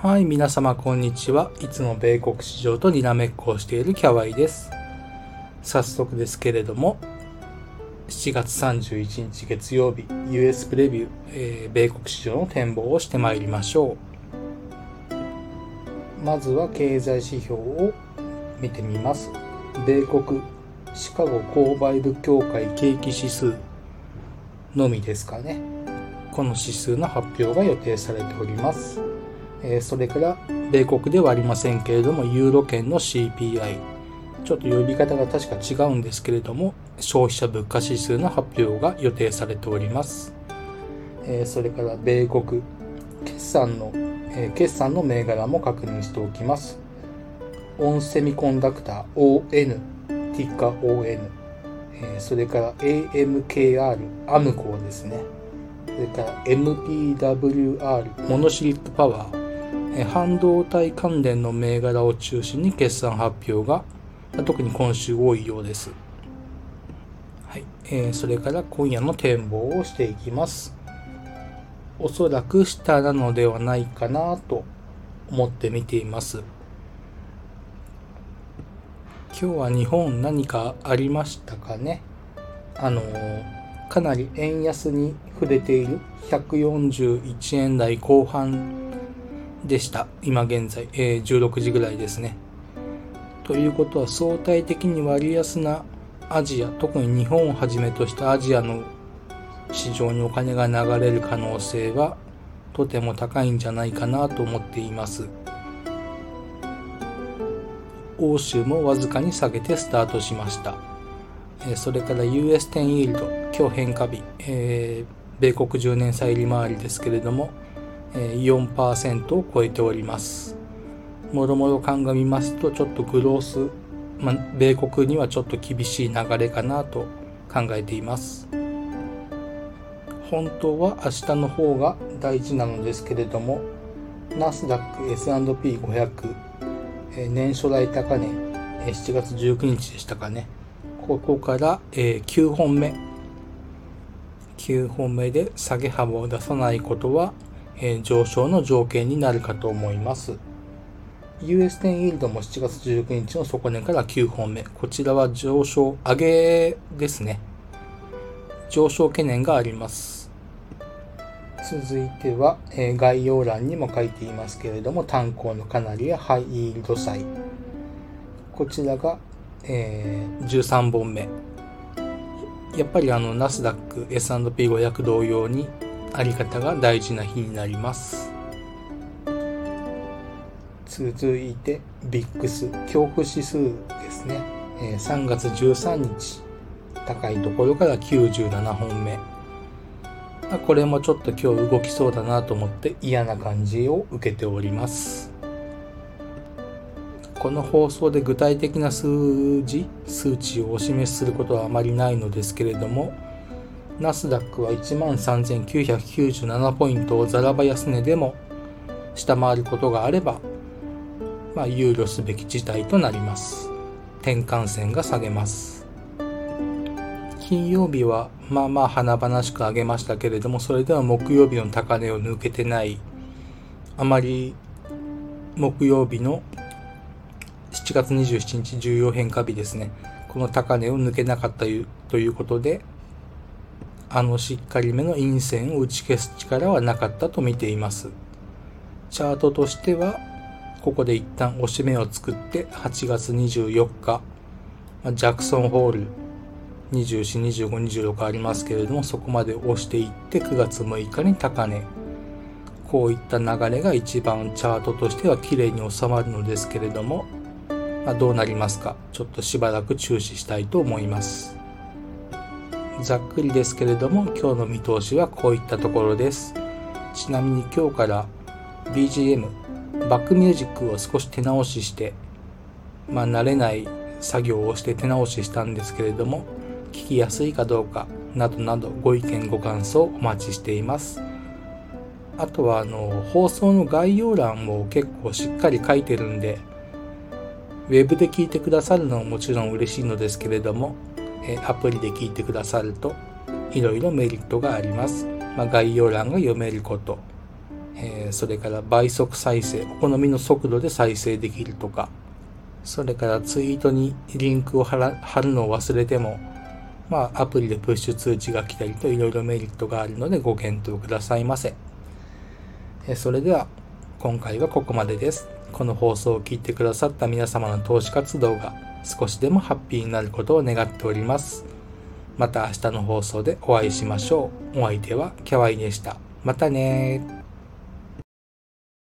はい、皆様こんにちは。いつも米国市場とにらめっこをしているキャワイです。早速ですけれども、7月31日月曜日、US プレビュー、えー米国市場の展望をしてまいりましょう。まずは経済指標を見てみます。米国シカゴ購買部協会景気指数のみですかね。この指数の発表が予定されております。えーそれから米国ではありませんけれどもユーロ圏の CPI ちょっと呼び方が確か違うんですけれども消費者物価指数の発表が予定されております、えーそれから米国決算の、えー決算の銘柄も確認しておきます。オンセミコンダクター ON ティッカ ON、それから AMKR アムコですね。それから MPWR モノシリットパワー。半導体関連の銘柄を中心に決算発表が特に今週多いようです。はい、えーそれから今夜の展望をしていきます。おそらく下なのではないかなと思って見ています。今日は日本何かありましたかね？あのかなり円安に触れている141円台後半でした。今現在、えー16時ぐらいですね。ということは相対的に割安なアジア特に日本をはじめとしたアジアの市場にお金が流れる可能性はとても高いんじゃないかなと思っています。欧州もわずかに下げてスタートしました。それから US10 イールド今日変化日、えー米国10年債利回りですけれども、4%を超えております。もろもろ鑑みますとちょっとグロース、ま、米国にはちょっと厳しい流れかなと考えています。本当は明日の方が大事なのですけれどもナスダック S&P500 年初来高値7月19日でしたかね。ここから、9本目。9本目で下げ幅を出さないことは、上昇の条件になるかと思います。US10 イールドも7月19日の底値から9本目。こちらは上昇上げですね。上昇懸念があります。続いては、え概要欄にも書いていますけれども炭鉱のカナリアハイイールド債。こちらが、えー13本目。やっぱりあのナスダック S&P500 同様にあり方が大事な日になります。続いてビックス。恐怖指数ですね、え3月13日。高いところから97本目。あこれもちょっと今日動きそうだなと思って嫌な感じを受けております。この放送で具体的な数字数値をお示しすることはあまりないのですけれどもナスダックは13,997ポイントをザラバ安値でも下回ることがあれば、まあ、憂慮すべき事態となります。転換線が下げます。金曜日はまあまあ華々しく上げましたけれどもそれでは木曜日の高値を抜けてない。あまり木曜日の7月27日重要変化日ですね。この高値を抜けなかったということであのしっかりめの陰線を打ち消す力はなかったと見ています。チャートとしてはここで一旦押し目を作って8月24日ジャクソンホール24、25、26ありますけれどもそこまで押していって9月6日に高値。こういった流れが一番チャートとしては綺麗に収まるのですけれども、まあ、どうなりますか？ちょっとしばらく注視したいと思います。ざっくりですけれども今日の見通しはこういったところです。ちなみに今日から BGM バックミュージックを少し手直ししてまあ慣れない作業をして手直ししたんですけれども聞きやすいかどうかなどなどご意見ご感想お待ちしています。あとはあの放送の概要欄も結構しっかり書いてるんでウェブで聞いてくださるのももちろん嬉しいのですけれどもアプリで聞いてくださるといろいろメリットがあります、まあ、概要欄が読めることえ、それから倍速再生、お好みの速度で再生できるとか、それからツイートにリンクを貼るのを忘れても、まあ、アプリでプッシュ通知が来たりといろいろメリットがあるのでご検討くださいませ。えそれでは、今回はここまでです。この放送を聞いてくださった皆様の投資活動が少しでもハッピーになることを願っております。また明日の放送でお会いしましょう。お相手はキャワイでした。またね